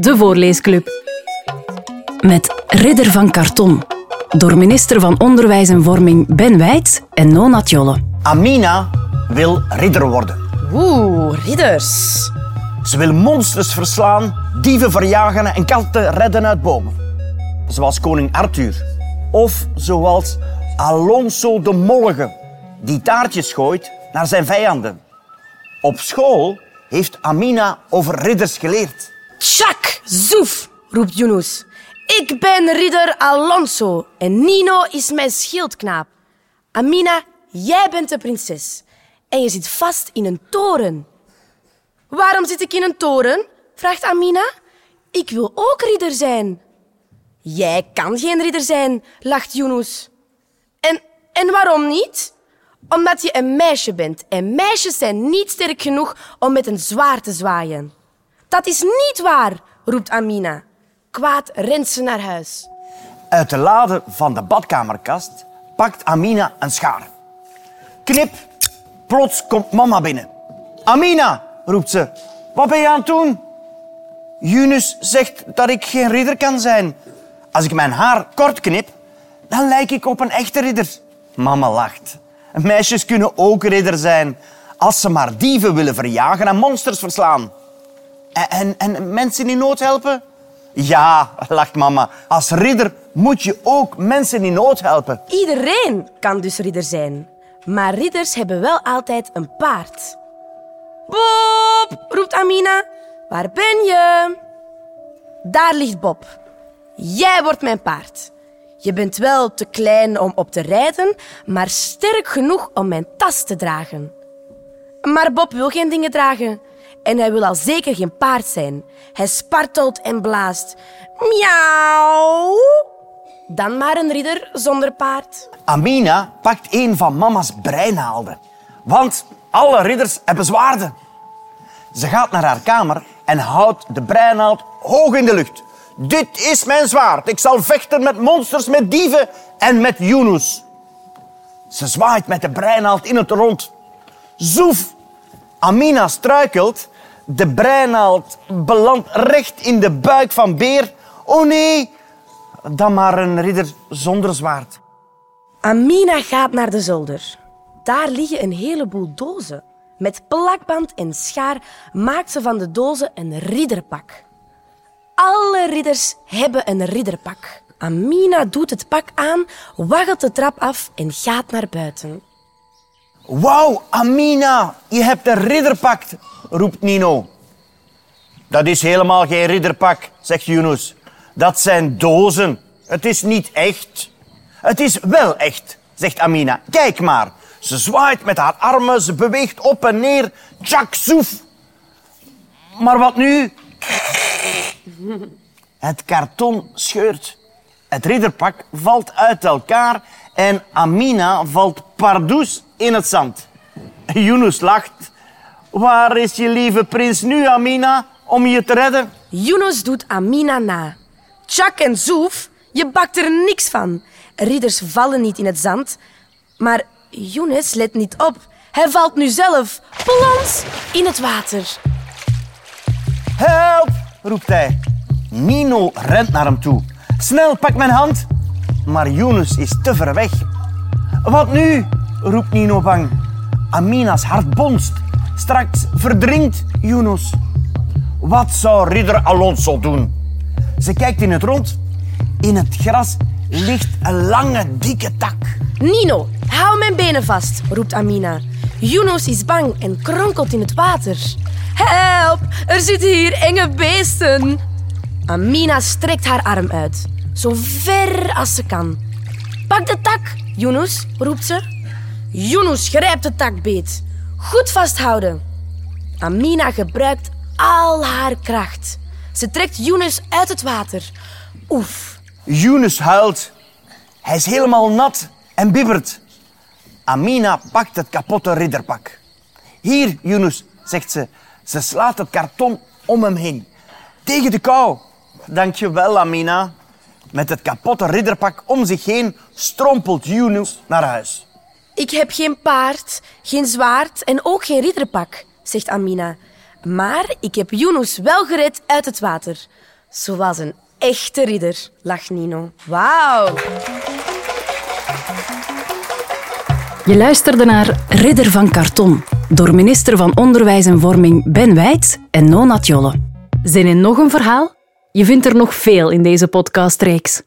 de Voorleesclub. Met Ridder van Karton. Door minister van Onderwijs en Vorming Ben Wijts en Nona Tjolle. Amina wil ridder worden. Oeh, ridders. Ze wil monsters verslaan, dieven verjagen en katten redden uit bomen. Zoals koning Arthur. Of zoals Alonso de Mollige, die taartjes gooit naar zijn vijanden. Op school heeft Amina over ridders geleerd. Tjak, zoef, roept Yunus. Ik ben ridder Alonso en Nino is mijn schildknaap. Amina, jij bent de prinses en je zit vast in een toren. Waarom zit ik in een toren? vraagt Amina. Ik wil ook ridder zijn. Jij kan geen ridder zijn, lacht Yunus. En, en waarom niet? Omdat je een meisje bent en meisjes zijn niet sterk genoeg om met een zwaard te zwaaien. Dat is niet waar, roept Amina. Kwaad rent ze naar huis. Uit de lade van de badkamerkast pakt Amina een schaar. Knip, plots komt mama binnen. Amina, roept ze, wat ben je aan het doen? Yunus zegt dat ik geen ridder kan zijn. Als ik mijn haar kort knip, dan lijk ik op een echte ridder. Mama lacht. Meisjes kunnen ook ridder zijn als ze maar dieven willen verjagen en monsters verslaan. En, en, en mensen in nood helpen? Ja, lacht mama. Als ridder moet je ook mensen in nood helpen. Iedereen kan dus ridder zijn. Maar ridders hebben wel altijd een paard. Bob, roept Amina. Waar ben je? Daar ligt Bob. Jij wordt mijn paard. Je bent wel te klein om op te rijden, maar sterk genoeg om mijn tas te dragen. Maar Bob wil geen dingen dragen. En hij wil al zeker geen paard zijn. Hij spartelt en blaast. Miauw. Dan maar een ridder zonder paard. Amina pakt een van mama's breinaalden. Want alle ridders hebben zwaarden. Ze gaat naar haar kamer en houdt de breinaald hoog in de lucht. Dit is mijn zwaard. Ik zal vechten met monsters, met dieven en met Yunus. Ze zwaait met de breinaald in het rond. Zoef! Amina struikelt. De breinaald belandt recht in de buik van Beer. Oh nee, dan maar een ridder zonder zwaard. Amina gaat naar de zolder. Daar liggen een heleboel dozen. Met plakband en schaar maakt ze van de dozen een ridderpak. Alle ridders hebben een ridderpak. Amina doet het pak aan, waggelt de trap af en gaat naar buiten. Wauw, Amina, je hebt een ridderpak, roept Nino. Dat is helemaal geen ridderpak, zegt Yunus. Dat zijn dozen. Het is niet echt. Het is wel echt, zegt Amina. Kijk maar. Ze zwaait met haar armen, ze beweegt op en neer. Tjak, soef. Maar wat nu? Het karton scheurt. Het ridderpak valt uit elkaar en Amina valt pardoes in het zand. Yunus lacht. Waar is je lieve prins nu, Amina, om je te redden? Yunus doet Amina na. Tjak en Zoef, je bakt er niks van. Ridders vallen niet in het zand. Maar Yunus let niet op. Hij valt nu zelf, plons, in het water. Help, roept hij. Nino rent naar hem toe. Snel, pak mijn hand. Maar Yunus is te ver weg. Wat nu? roept Nino bang. Amina's hart bonst. Straks verdrinkt Yunus. Wat zou ridder Alonso doen? Ze kijkt in het rond. In het gras ligt een lange, dikke tak. Nino, hou mijn benen vast, roept Amina. Yunus is bang en kronkelt in het water. Help, er zitten hier enge beesten. Amina strekt haar arm uit, zo ver als ze kan. Pak de tak, Yunus, roept ze. Yunus grijpt de tak beet. Goed vasthouden. Amina gebruikt al haar kracht. Ze trekt Yunus uit het water. Oef. Yunus huilt. Hij is helemaal nat en bibbert. Amina pakt het kapotte ridderpak. Hier, Yunus, zegt ze. Ze slaat het karton om hem heen. Tegen de kou. Dankjewel, Amina. Met het kapotte ridderpak om zich heen strompelt Yunus naar huis. Ik heb geen paard, geen zwaard en ook geen ridderpak, zegt Amina. Maar ik heb Yunus wel gered uit het water. Zoals een echte ridder, lacht Nino. Wauw. Je luisterde naar Ridder van Karton door minister van Onderwijs en Vorming Ben Wijts en Nona Tjolle. Zin in nog een verhaal? Je vindt er nog veel in deze podcastreeks.